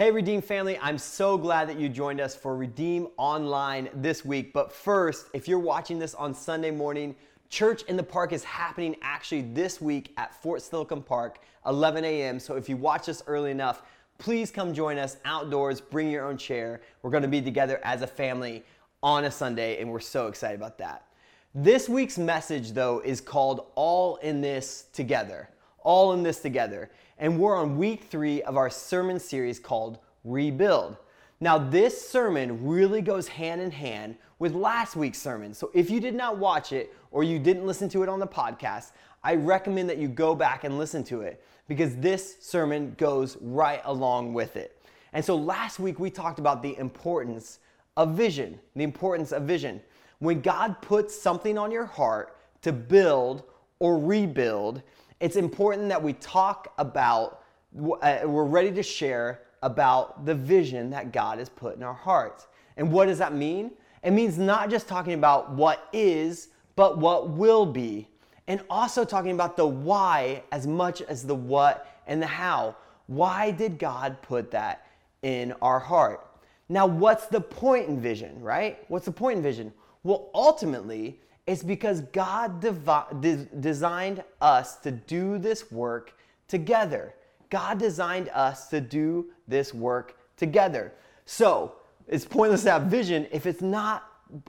Hey, Redeem family, I'm so glad that you joined us for Redeem Online this week. But first, if you're watching this on Sunday morning, Church in the Park is happening actually this week at Fort Steilacoom Park, 11 a.m. So if you watch this early enough, please come join us outdoors, bring your own chair. We're gonna be together as a family on a Sunday, and we're so excited about that. This week's message, though, is called All in This Together. All in This Together and we're on week three of our sermon series called Rebuild. Now, this sermon really goes hand in hand with last week's sermon. So, if you did not watch it or you didn't listen to it on the podcast, I recommend that you go back and listen to it because this sermon goes right along with it. And so, last week we talked about the importance of vision. The importance of vision. When God puts something on your heart to build or rebuild, it's important that we talk about, uh, we're ready to share about the vision that God has put in our hearts. And what does that mean? It means not just talking about what is, but what will be. And also talking about the why as much as the what and the how. Why did God put that in our heart? Now, what's the point in vision, right? What's the point in vision? Well, ultimately, it's because God devi- designed us to do this work together. God designed us to do this work together. So it's pointless to have vision if it's not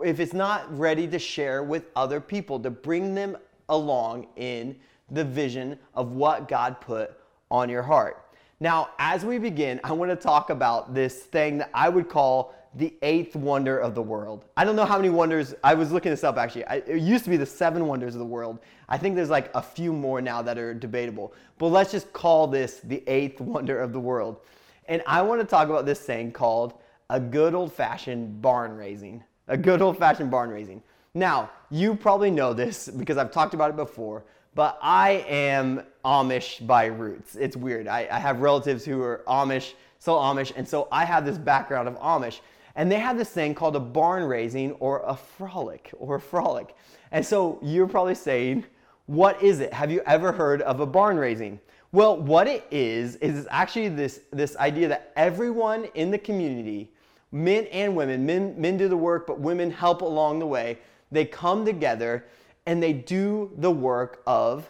if it's not ready to share with other people to bring them along in the vision of what God put on your heart. Now, as we begin, I want to talk about this thing that I would call the eighth wonder of the world. I don't know how many wonders, I was looking this up actually. I, it used to be the seven wonders of the world. I think there's like a few more now that are debatable. But let's just call this the eighth wonder of the world. And I want to talk about this thing called a good old fashioned barn raising. A good old fashioned barn raising. Now, you probably know this because I've talked about it before, but I am Amish by roots. It's weird. I, I have relatives who are Amish, so Amish, and so I have this background of Amish. And they have this thing called a barn raising or a frolic or a frolic. And so you're probably saying, what is it? Have you ever heard of a barn raising? Well, what it is, is actually this, this idea that everyone in the community, men and women, men, men do the work, but women help along the way. They come together and they do the work of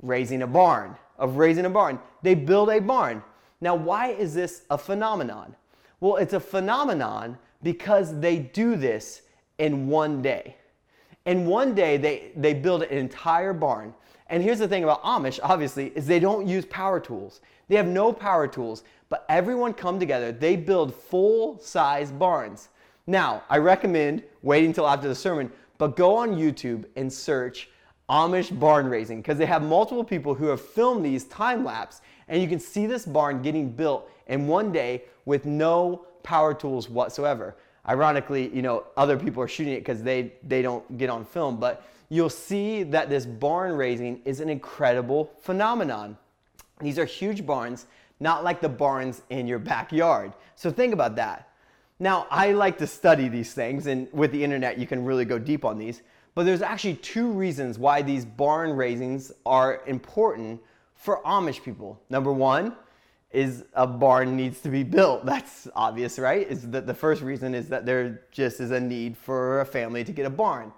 raising a barn, of raising a barn. They build a barn. Now, why is this a phenomenon? Well, it's a phenomenon because they do this in one day. In one day, they, they build an entire barn. And here's the thing about Amish, obviously, is they don't use power tools. They have no power tools, but everyone come together. They build full-size barns. Now, I recommend waiting until after the sermon, but go on YouTube and search Amish barn raising because they have multiple people who have filmed these time lapse and you can see this barn getting built in one day with no power tools whatsoever. Ironically, you know, other people are shooting it because they, they don't get on film, but you'll see that this barn raising is an incredible phenomenon. These are huge barns, not like the barns in your backyard. So think about that. Now, I like to study these things, and with the internet, you can really go deep on these. But there's actually two reasons why these barn raisings are important for Amish people. Number one is a barn needs to be built. That's obvious, right? Is that the first reason is that there just is a need for a family to get a barn.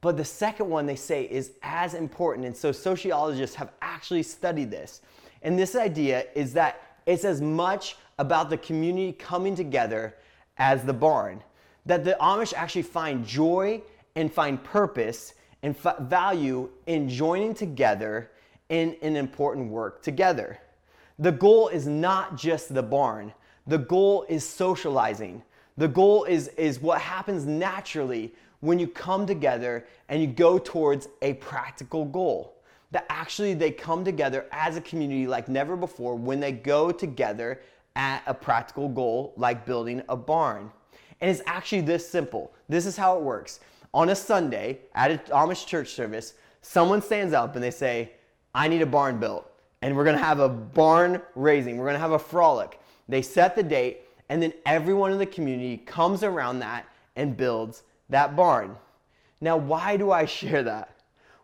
But the second one they say is as important. And so sociologists have actually studied this. And this idea is that it's as much about the community coming together as the barn. That the Amish actually find joy and find purpose and f- value in joining together in an important work together. The goal is not just the barn, the goal is socializing. The goal is, is what happens naturally when you come together and you go towards a practical goal. That actually they come together as a community like never before when they go together at a practical goal like building a barn. And it's actually this simple. This is how it works. On a Sunday at an Amish church service, someone stands up and they say, I need a barn built. And we're going to have a barn raising. We're going to have a frolic. They set the date, and then everyone in the community comes around that and builds that barn. Now, why do I share that?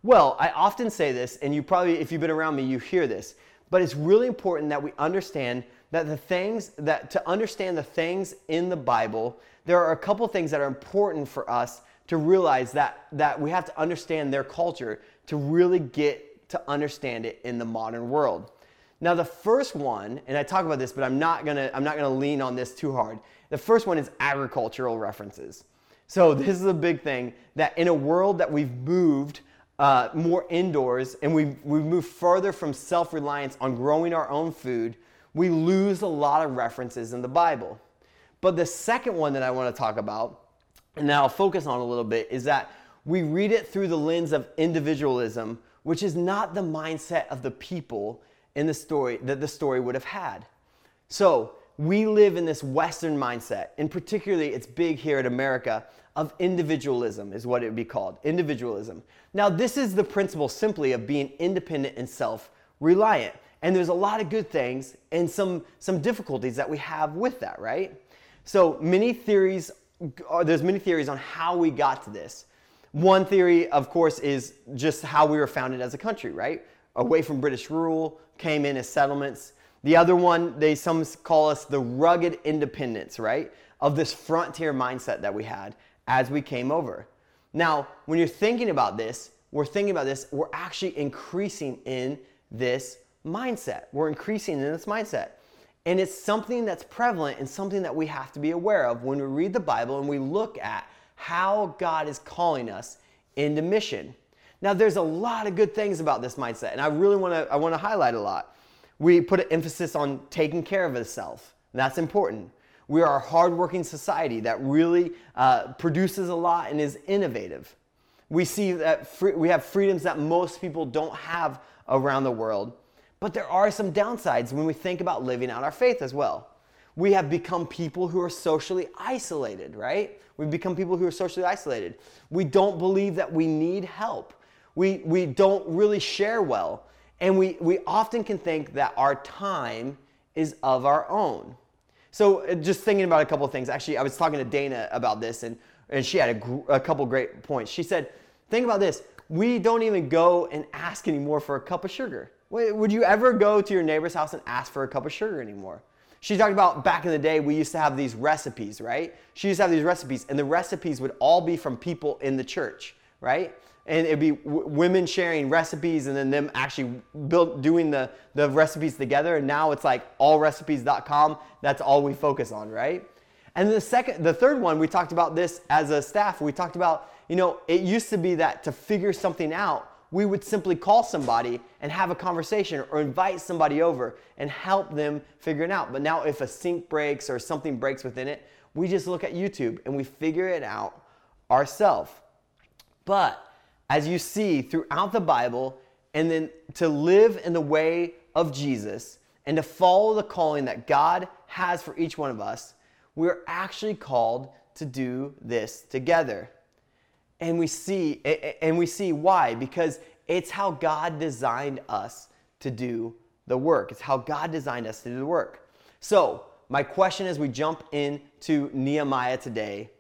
Well, I often say this, and you probably, if you've been around me, you hear this, but it's really important that we understand that the things that to understand the things in the Bible, there are a couple things that are important for us to realize that that we have to understand their culture to really get to understand it in the modern world. Now the first one, and I talk about this, but I'm not gonna I'm not gonna lean on this too hard. The first one is agricultural references. So this is a big thing that in a world that we've moved uh, more indoors and we've, we've moved further from self-reliance on growing our own food, we lose a lot of references in the Bible. But the second one that I want to talk about, and that I'll focus on a little bit, is that we read it through the lens of individualism, which is not the mindset of the people in the story that the story would have had. So we live in this Western mindset, and particularly it's big here in America, of individualism, is what it would be called individualism. Now, this is the principle simply of being independent and self reliant. And there's a lot of good things and some, some difficulties that we have with that, right? So, many theories, Uh, there's many theories on how we got to this. One theory, of course, is just how we were founded as a country, right? Away from British rule, came in as settlements. The other one, they some call us the rugged independence, right? Of this frontier mindset that we had as we came over. Now, when you're thinking about this, we're thinking about this, we're actually increasing in this mindset. We're increasing in this mindset. And it's something that's prevalent and something that we have to be aware of when we read the Bible and we look at how God is calling us into mission. Now, there's a lot of good things about this mindset, and I really want to I want to highlight a lot. We put an emphasis on taking care of itself. That's important. We are a hardworking society that really uh, produces a lot and is innovative. We see that free, we have freedoms that most people don't have around the world. But there are some downsides when we think about living out our faith as well. We have become people who are socially isolated, right? We've become people who are socially isolated. We don't believe that we need help. We, we don't really share well. And we, we often can think that our time is of our own. So uh, just thinking about a couple of things. Actually, I was talking to Dana about this, and, and she had a, gr- a couple great points. She said, think about this. We don't even go and ask anymore for a cup of sugar. Would you ever go to your neighbor's house and ask for a cup of sugar anymore? She talked about back in the day, we used to have these recipes, right? She used to have these recipes, and the recipes would all be from people in the church, right? and it'd be w- women sharing recipes and then them actually build, doing the, the recipes together and now it's like allrecipes.com that's all we focus on right and the second the third one we talked about this as a staff we talked about you know it used to be that to figure something out we would simply call somebody and have a conversation or invite somebody over and help them figure it out but now if a sink breaks or something breaks within it we just look at youtube and we figure it out ourselves but as you see throughout the Bible, and then to live in the way of Jesus and to follow the calling that God has for each one of us, we're actually called to do this together. And we see and we see why because it's how God designed us to do the work. It's how God designed us to do the work. So, my question as we jump into Nehemiah today,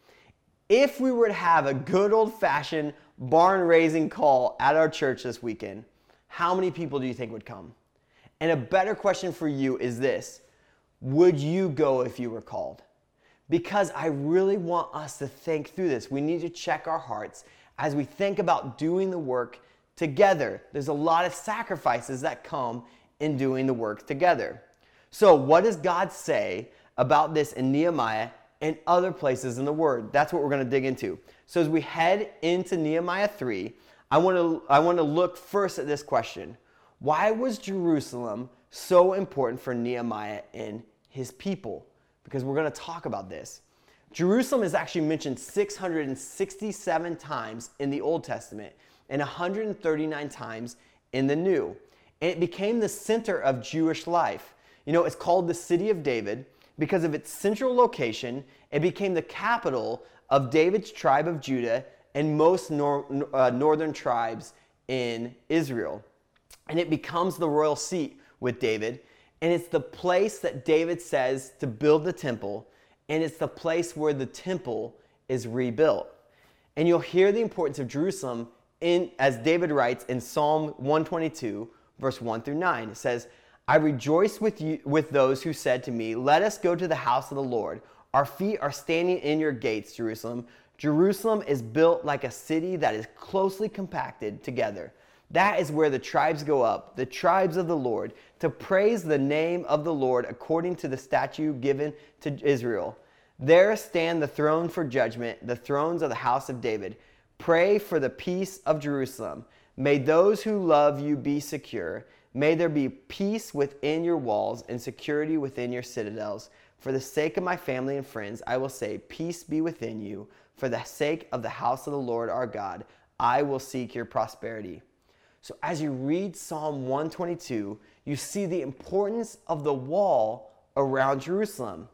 if we were to have a good old-fashioned barn raising call at our church this weekend, how many people do you think would come? And a better question for you is this Would you go if you were called? Because I really want us to think through this. We need to check our hearts as we think about doing the work together. There's a lot of sacrifices that come in doing the work together. So, what does God say about this in Nehemiah and other places in the Word? That's what we're going to dig into. So as we head into Nehemiah 3, I want to I want to look first at this question. Why was Jerusalem so important for Nehemiah and his people? Because we're going to talk about this. Jerusalem is actually mentioned 667 times in the Old Testament and 139 times in the New. And it became the center of Jewish life. You know, it's called the City of David because of its central location. It became the capital of David's tribe of Judah and most nor- uh, northern tribes in Israel. And it becomes the royal seat with David. And it's the place that David says to build the temple. And it's the place where the temple is rebuilt. And you'll hear the importance of Jerusalem in, as David writes in Psalm 122, verse 1 through 9. It says, I rejoice with you with those who said to me, Let us go to the house of the Lord. Our feet are standing in your gates, Jerusalem. Jerusalem is built like a city that is closely compacted together. That is where the tribes go up, the tribes of the Lord, to praise the name of the Lord according to the statute given to Israel. There stand the throne for judgment, the thrones of the house of David. Pray for the peace of Jerusalem. May those who love you be secure. May there be peace within your walls and security within your citadels. For the sake of my family and friends, I will say, Peace be within you. For the sake of the house of the Lord our God, I will seek your prosperity. So, as you read Psalm 122, you see the importance of the wall around Jerusalem.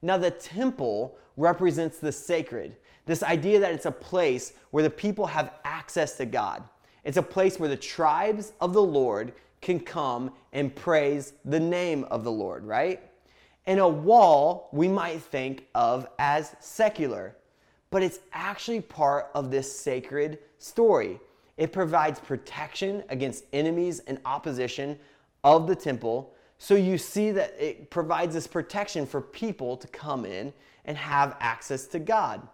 Now, the temple represents the sacred, this idea that it's a place where the people have access to God. It's a place where the tribes of the Lord can come and praise the name of the Lord, right? And a wall we might think of as secular, but it's actually part of this sacred story. It provides protection against enemies and opposition of the temple. So you see that it provides this protection for people to come in and have access to God.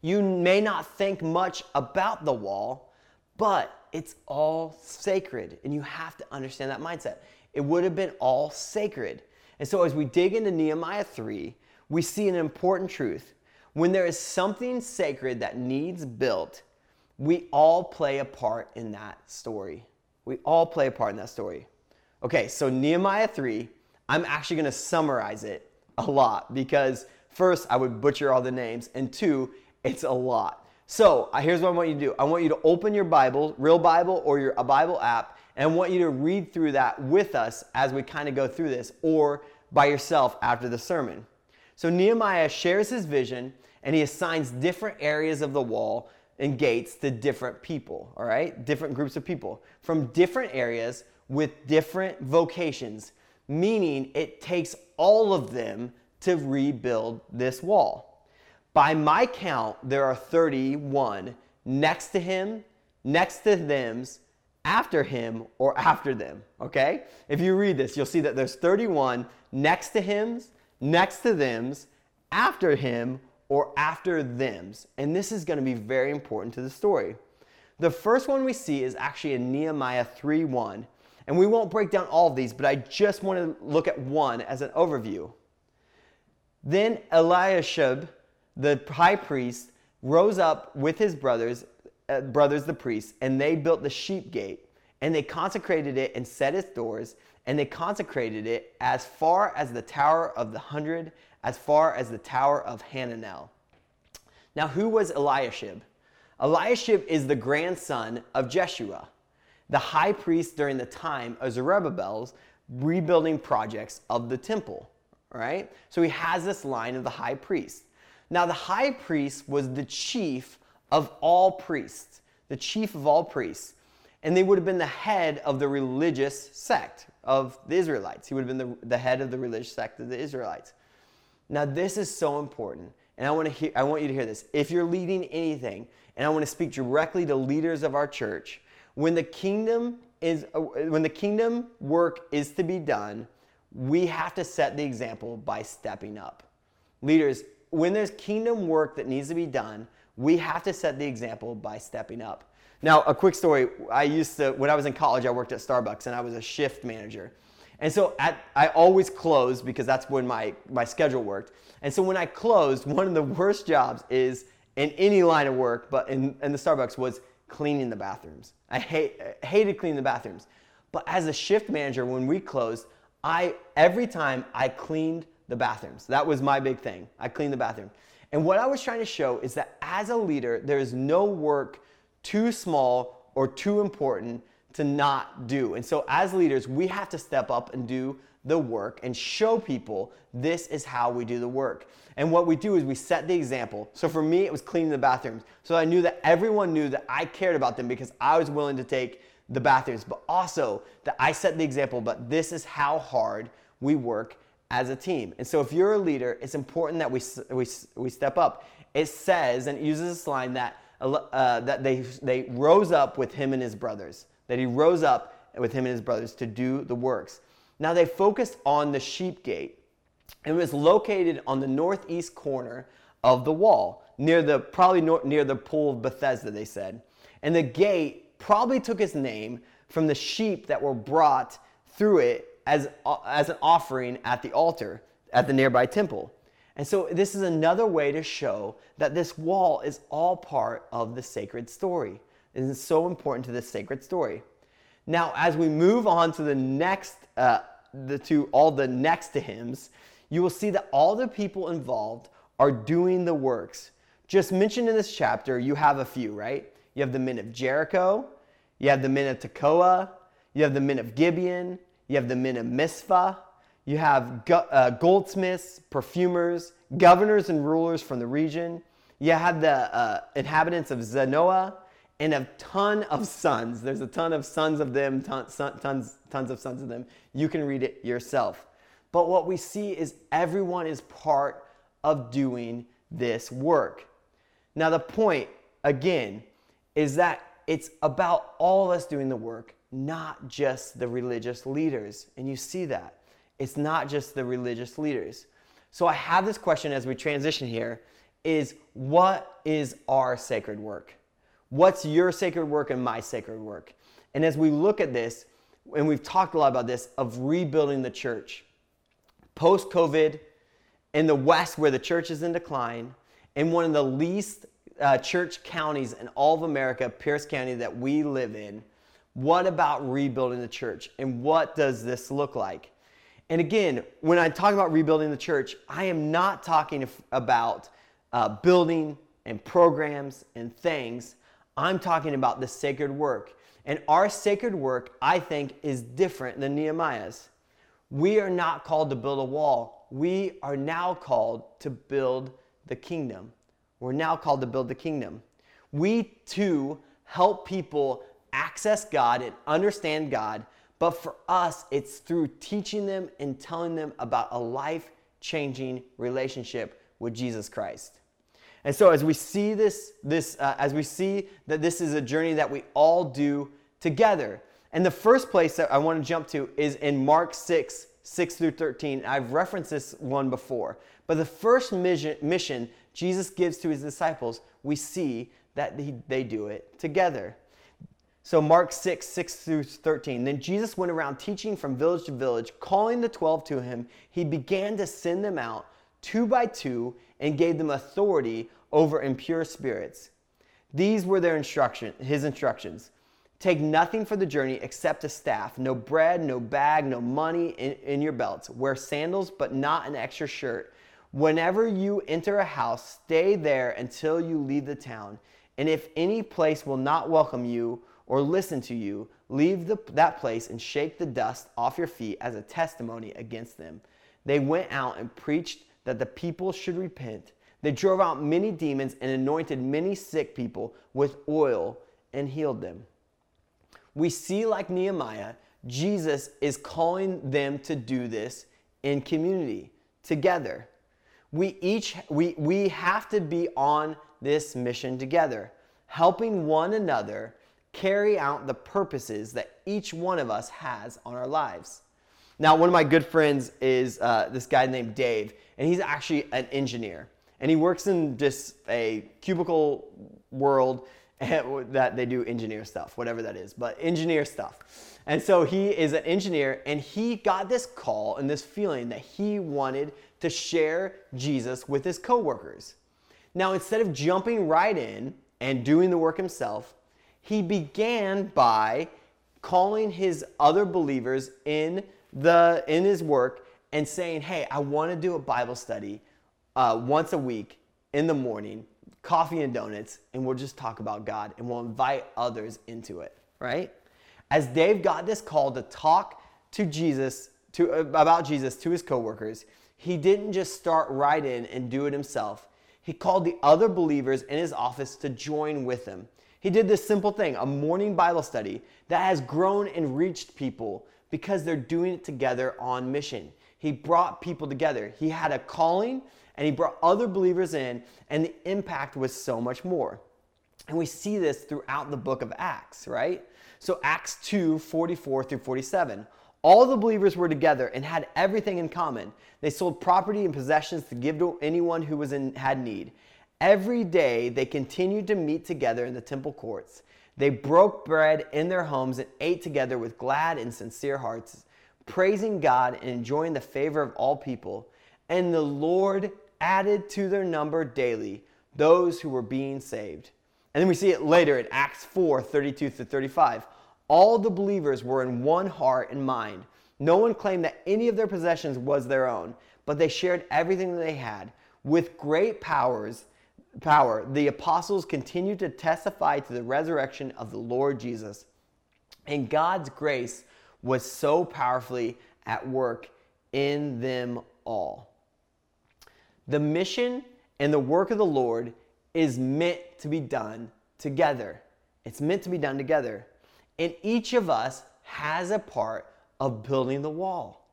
You may not think much about the wall, but it's all sacred, and you have to understand that mindset. It would have been all sacred. And so, as we dig into Nehemiah 3, we see an important truth. When there is something sacred that needs built, we all play a part in that story. We all play a part in that story. Okay, so Nehemiah 3, I'm actually to summarize it a lot because first, I would butcher all the names, and two, it's a lot. So uh, here's what I want you to do. I want you to open your Bible, real Bible, or your a Bible app, and I want you to read through that with us as we kind of go through this, or by yourself after the sermon. So Nehemiah shares his vision, and he assigns different areas of the wall and gates to different people, all right? Different groups of people from different areas with different vocations, meaning it takes all of them to rebuild this wall. By my count, there are 31 next to him, next to them's, after him, or after them, okay? If you read this, you'll see that there's 31 next to him's, next to them's, after him, or after them's. And this is going to be very important to the story. The first one we see is actually in Nehemiah 3:1. And we won't break down all of these, but I just want to look at one as an overview. Then Eliashib, the high priest, rose up with his brothers, uh, brothers the priests, and they built the sheep gate, and they consecrated it and set its doors, and they consecrated it as far as the tower of the hundred as far as the Tower of Hananel. Now, who was Eliashib? Eliashib is the grandson of Jeshua, the high priest during the time of Zerubbabel's rebuilding projects of the temple, right? So he has this line of the high priest. Now, the high priest was the chief of all priests, the chief of all priests. And they would have been the head of the religious sect of the Israelites. He would have been the, the head of the religious sect of the Israelites. Now, this is so important, and I want, to hear, I want you to hear this. If you're leading anything, and I want to speak directly to leaders of our church, when the kingdom is uh, when the kingdom work is to be done, we have to set the example by stepping up. Leaders, when there's kingdom work that needs to be done, we have to set the example by stepping up. Now, a quick story. I used to, when I was in college, I worked at Starbucks and I was a shift manager. And so at, I always closed because that's when my, my schedule worked. And so when I closed, one of the worst jobs is in any line of work, but in, in the Starbucks was cleaning the bathrooms. I hate, hated cleaning the bathrooms. But as a shift manager, when we closed, I every time I cleaned the bathrooms. That was my big thing. I cleaned the bathroom. And what I was trying to show is that as a leader, there is no work too small or too important to not do. And so, as leaders, we have to step up and do the work and show people this is how we do the work. And what we do is we set the example. So, for me, it was cleaning the bathrooms. So, I knew that everyone knew that I cared about them because I was willing to take the bathrooms, but also that I set the example, but this is how hard we work as a team. And so, if you're a leader, it's important that we, we, we step up. It says, and it uses this line that, uh, that they, they rose up with him and his brothers that he rose up with him and his brothers to do the works. Now they focused on the sheep gate. It was located on the northeast corner of the wall, near the probably near the pool of Bethesda, they said. And the gate probably took its name from the sheep that were brought through it as, as an offering at the altar at the nearby temple. And so this is another way to show that this wall is all part of the sacred story. Is so important to this sacred story. Now, as we move on to the next, uh, the to all the next to hymns, you will see that all the people involved are doing the works. Just mentioned in this chapter, you have a few, right? You have the men of Jericho, you have the men of Tekoa, you have the men of Gibeon, you have the men of Mizpah, you have uh, goldsmiths, perfumers, governors and rulers from the region. You have the uh, inhabitants of Zanoah and a ton of sons. There's a ton of sons of them, tons, tons, tons of sons of them. You can read it yourself. But what we see is everyone is part of doing this work. Now, the point, again, is that it's about all of us doing the work, not just the religious leaders. And you see that. It's not just the religious leaders. So I have this question as we transition here is what is our sacred work? What's your sacred work and my sacred work? And as we look at this, and we've talked a lot about this, of rebuilding the church. Post COVID, in the West, where the church is in decline, in one of the least uh, church counties in all of America, Pierce County, that we live in, what about rebuilding the church? And what does this look like? And again, when I talk about rebuilding the church, I am not talking about uh, building and programs and things. I'm talking about the sacred work. And our sacred work, I think, is different than Nehemiah's. We are not called to build a wall. We are now called to build the kingdom. We're now called to build the kingdom. We too help people access God and understand God but for us, it's through teaching them and telling them about a life changing relationship with Jesus Christ. And so, as we see this, this uh, as we see that this is a journey that we all do together. And the first place that I want to jump to is in Mark 6, 6 through 13. I've referenced this one before. But the first mission, mission Jesus gives to his disciples, we see that he, they do it together. So, Mark 6, 6 through 13. Then Jesus went around teaching from village to village, calling the twelve to him. He began to send them out two by two and gave them authority over impure spirits. These were their instruction, his instructions. Take nothing for the journey except a staff, no bread, no bag, no money in, in your belts. Wear sandals, but not an extra shirt. Whenever you enter a house, stay there until you leave the town. And if any place will not welcome you, or listen to you, leave the, that place and shake the dust off your feet as a testimony against them. They went out and preached that the people should repent. They drove out many demons and anointed many sick people with oil and healed them. We see, like Nehemiah, Jesus is calling them to do this in community, together. We each we, we have to be on this mission together, helping one another carry out the purposes that each one of us has on our lives. Now, one of my good friends is uh, this guy named Dave, and he's actually an engineer. And he works in just a cubicle world that they do engineer stuff, whatever that is, but engineer stuff. And so he is an engineer, and he got this call and this feeling that he wanted to share Jesus with his coworkers. Now, instead of jumping right in and doing the work himself, he began by calling his other believers in the in his work and saying, "Hey, I want to do a Bible study uh, once a week in the morning, coffee and donuts, and we'll just talk about God and we'll invite others into it." Right? As Dave got this call to talk to Jesus to about Jesus to his coworkers, he didn't just start right in and do it himself. He called the other believers in his office to join with him. He did this simple thing, a morning Bible study that has grown and reached people because they're doing it together on mission. He brought people together. He had a calling and he brought other believers in, and the impact was so much more. And we see this throughout the book of Acts, right? So, Acts 2 44 through 47. All the believers were together and had everything in common. They sold property and possessions to give to anyone who was in, had need. Every day they continued to meet together in the temple courts. They broke bread in their homes and ate together with glad and sincere hearts, praising God and enjoying the favor of all people. And the Lord added to their number daily those who were being saved. And then we see it later in Acts 4 32 to 35. All the believers were in one heart and mind. No one claimed that any of their possessions was their own, but they shared everything that they had. With great powers, power, the apostles continued to testify to the resurrection of the Lord Jesus. And God's grace was so powerfully at work in them all. The mission and the work of the Lord is meant to be done together. It's meant to be done together. And each of us has a part of building the wall.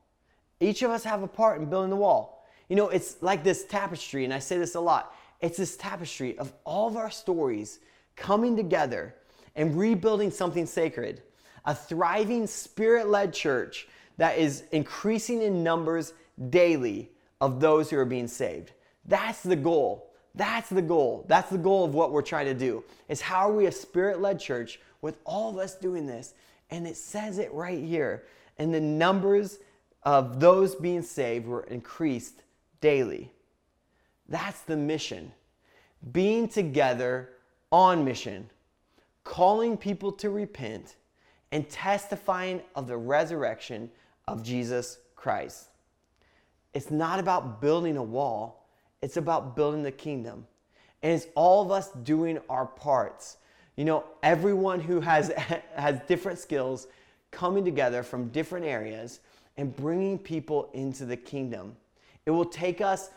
Each of us have a part in building the wall. You know, it's like this tapestry, and I say this a lot. It's this tapestry of all of our stories coming together and rebuilding something sacred. A thriving, spirit led church that is increasing in numbers daily of those who are being saved. That's the goal. That's the goal. That's the goal of what we're trying to do. Is how are we a spirit-led church with all of us doing this? And it says it right here. And the numbers of those being saved were increased daily. That's the mission. Being together on mission, calling people to repent, and testifying of the resurrection of Jesus Christ. It's not about building a wall, it's about building the kingdom. And it's all of us doing our parts. You know, everyone who has, has different skills coming together from different areas and bringing people into the kingdom. It will take us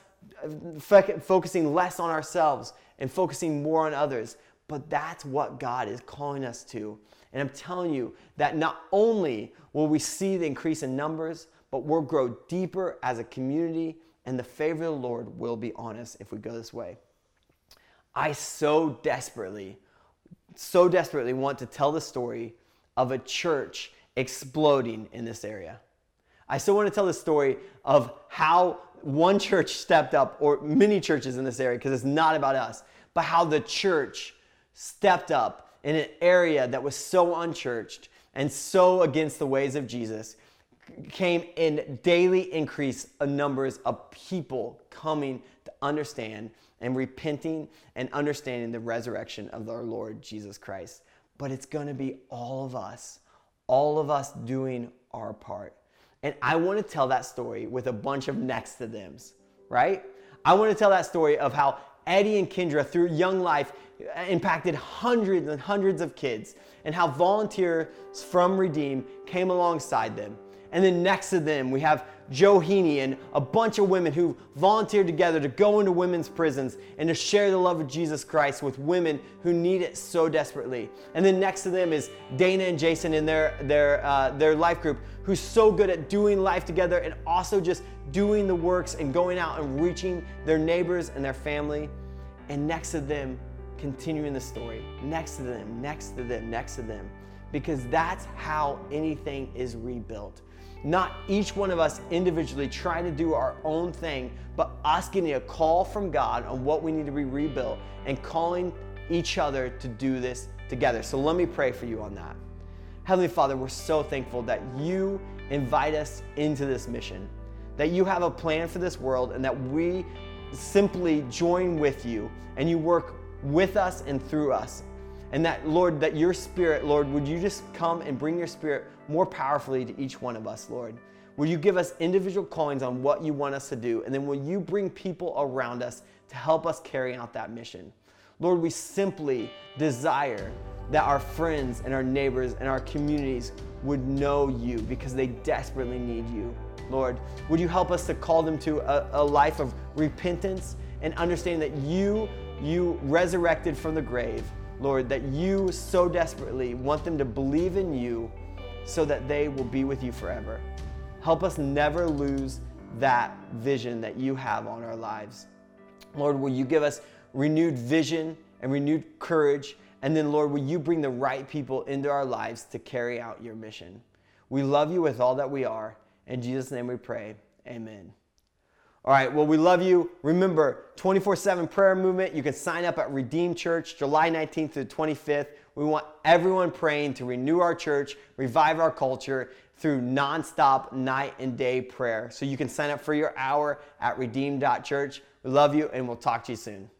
uh, focusing less on ourselves and focusing more on others. But that's what God is calling us to. And I'm telling you that not only will we see the increase in numbers, but we'll grow deeper as a community and the favor of the Lord will be on us if we go this way. I so desperately, so desperately want to tell the story of a church exploding in this area. I still want to tell the story of how one church stepped up, or many churches in this area, because it's not about us, but how the church stepped up in an area that was so unchurched and so against the ways of Jesus came in daily increase of numbers of people coming to understand and repenting and understanding the resurrection of our Lord Jesus Christ. But it's going to be all of us, all of us doing our part. And I want to tell that story with a bunch of next to thems, right? I want to tell that story of how Eddie and Kendra, through Young Life, impacted hundreds and hundreds of kids, and how volunteers from Redeem came alongside them and then next to them, we have Joe Heaney and a bunch of women who volunteered together to go into women's prisons and to share the love of Jesus Christ with women who need it so desperately. And then next to them is Dana and Jason in their, their, uh, their life group who's so good at doing life together and also just doing the works and going out and reaching their neighbors and their family. And next to them, continuing the story. Next to them, next to them, next to them. Because that's how anything is rebuilt not each one of us individually trying to do our own thing, but us getting a call from God on what we need to be rebuilt and calling each other to do this together. So let me pray for you on that. Heavenly Father, we're so thankful that you invite us into this mission, that you have a plan for this world, and that we simply join with you and you work with us and through us. And that, Lord, that your spirit, Lord, would you just come and bring your spirit more powerfully to each one of us, Lord? Will you give us individual callings on what you want us to do? And then will you bring people around us to help us carry out that mission? Lord, we simply desire that our friends and our neighbors and our communities would know you because they desperately need you. Lord, would you help us to call them to a, a life of repentance and understanding that you, you resurrected from the grave Lord, that you so desperately want them to believe in you so that they will be with you forever. Help us never lose that vision that you have on our lives. Lord, will you give us renewed vision and renewed courage? And then, Lord, will you bring the right people into our lives to carry out your mission? We love you with all that we are. In Jesus' name we pray. Amen. All right, well, we love you. Remember, 24 7 prayer movement. You can sign up at Redeem Church July 19th to the 25th. We want everyone praying to renew our church, revive our culture through nonstop night and day prayer. So you can sign up for your hour at redeem.church. We love you, and we'll talk to you soon.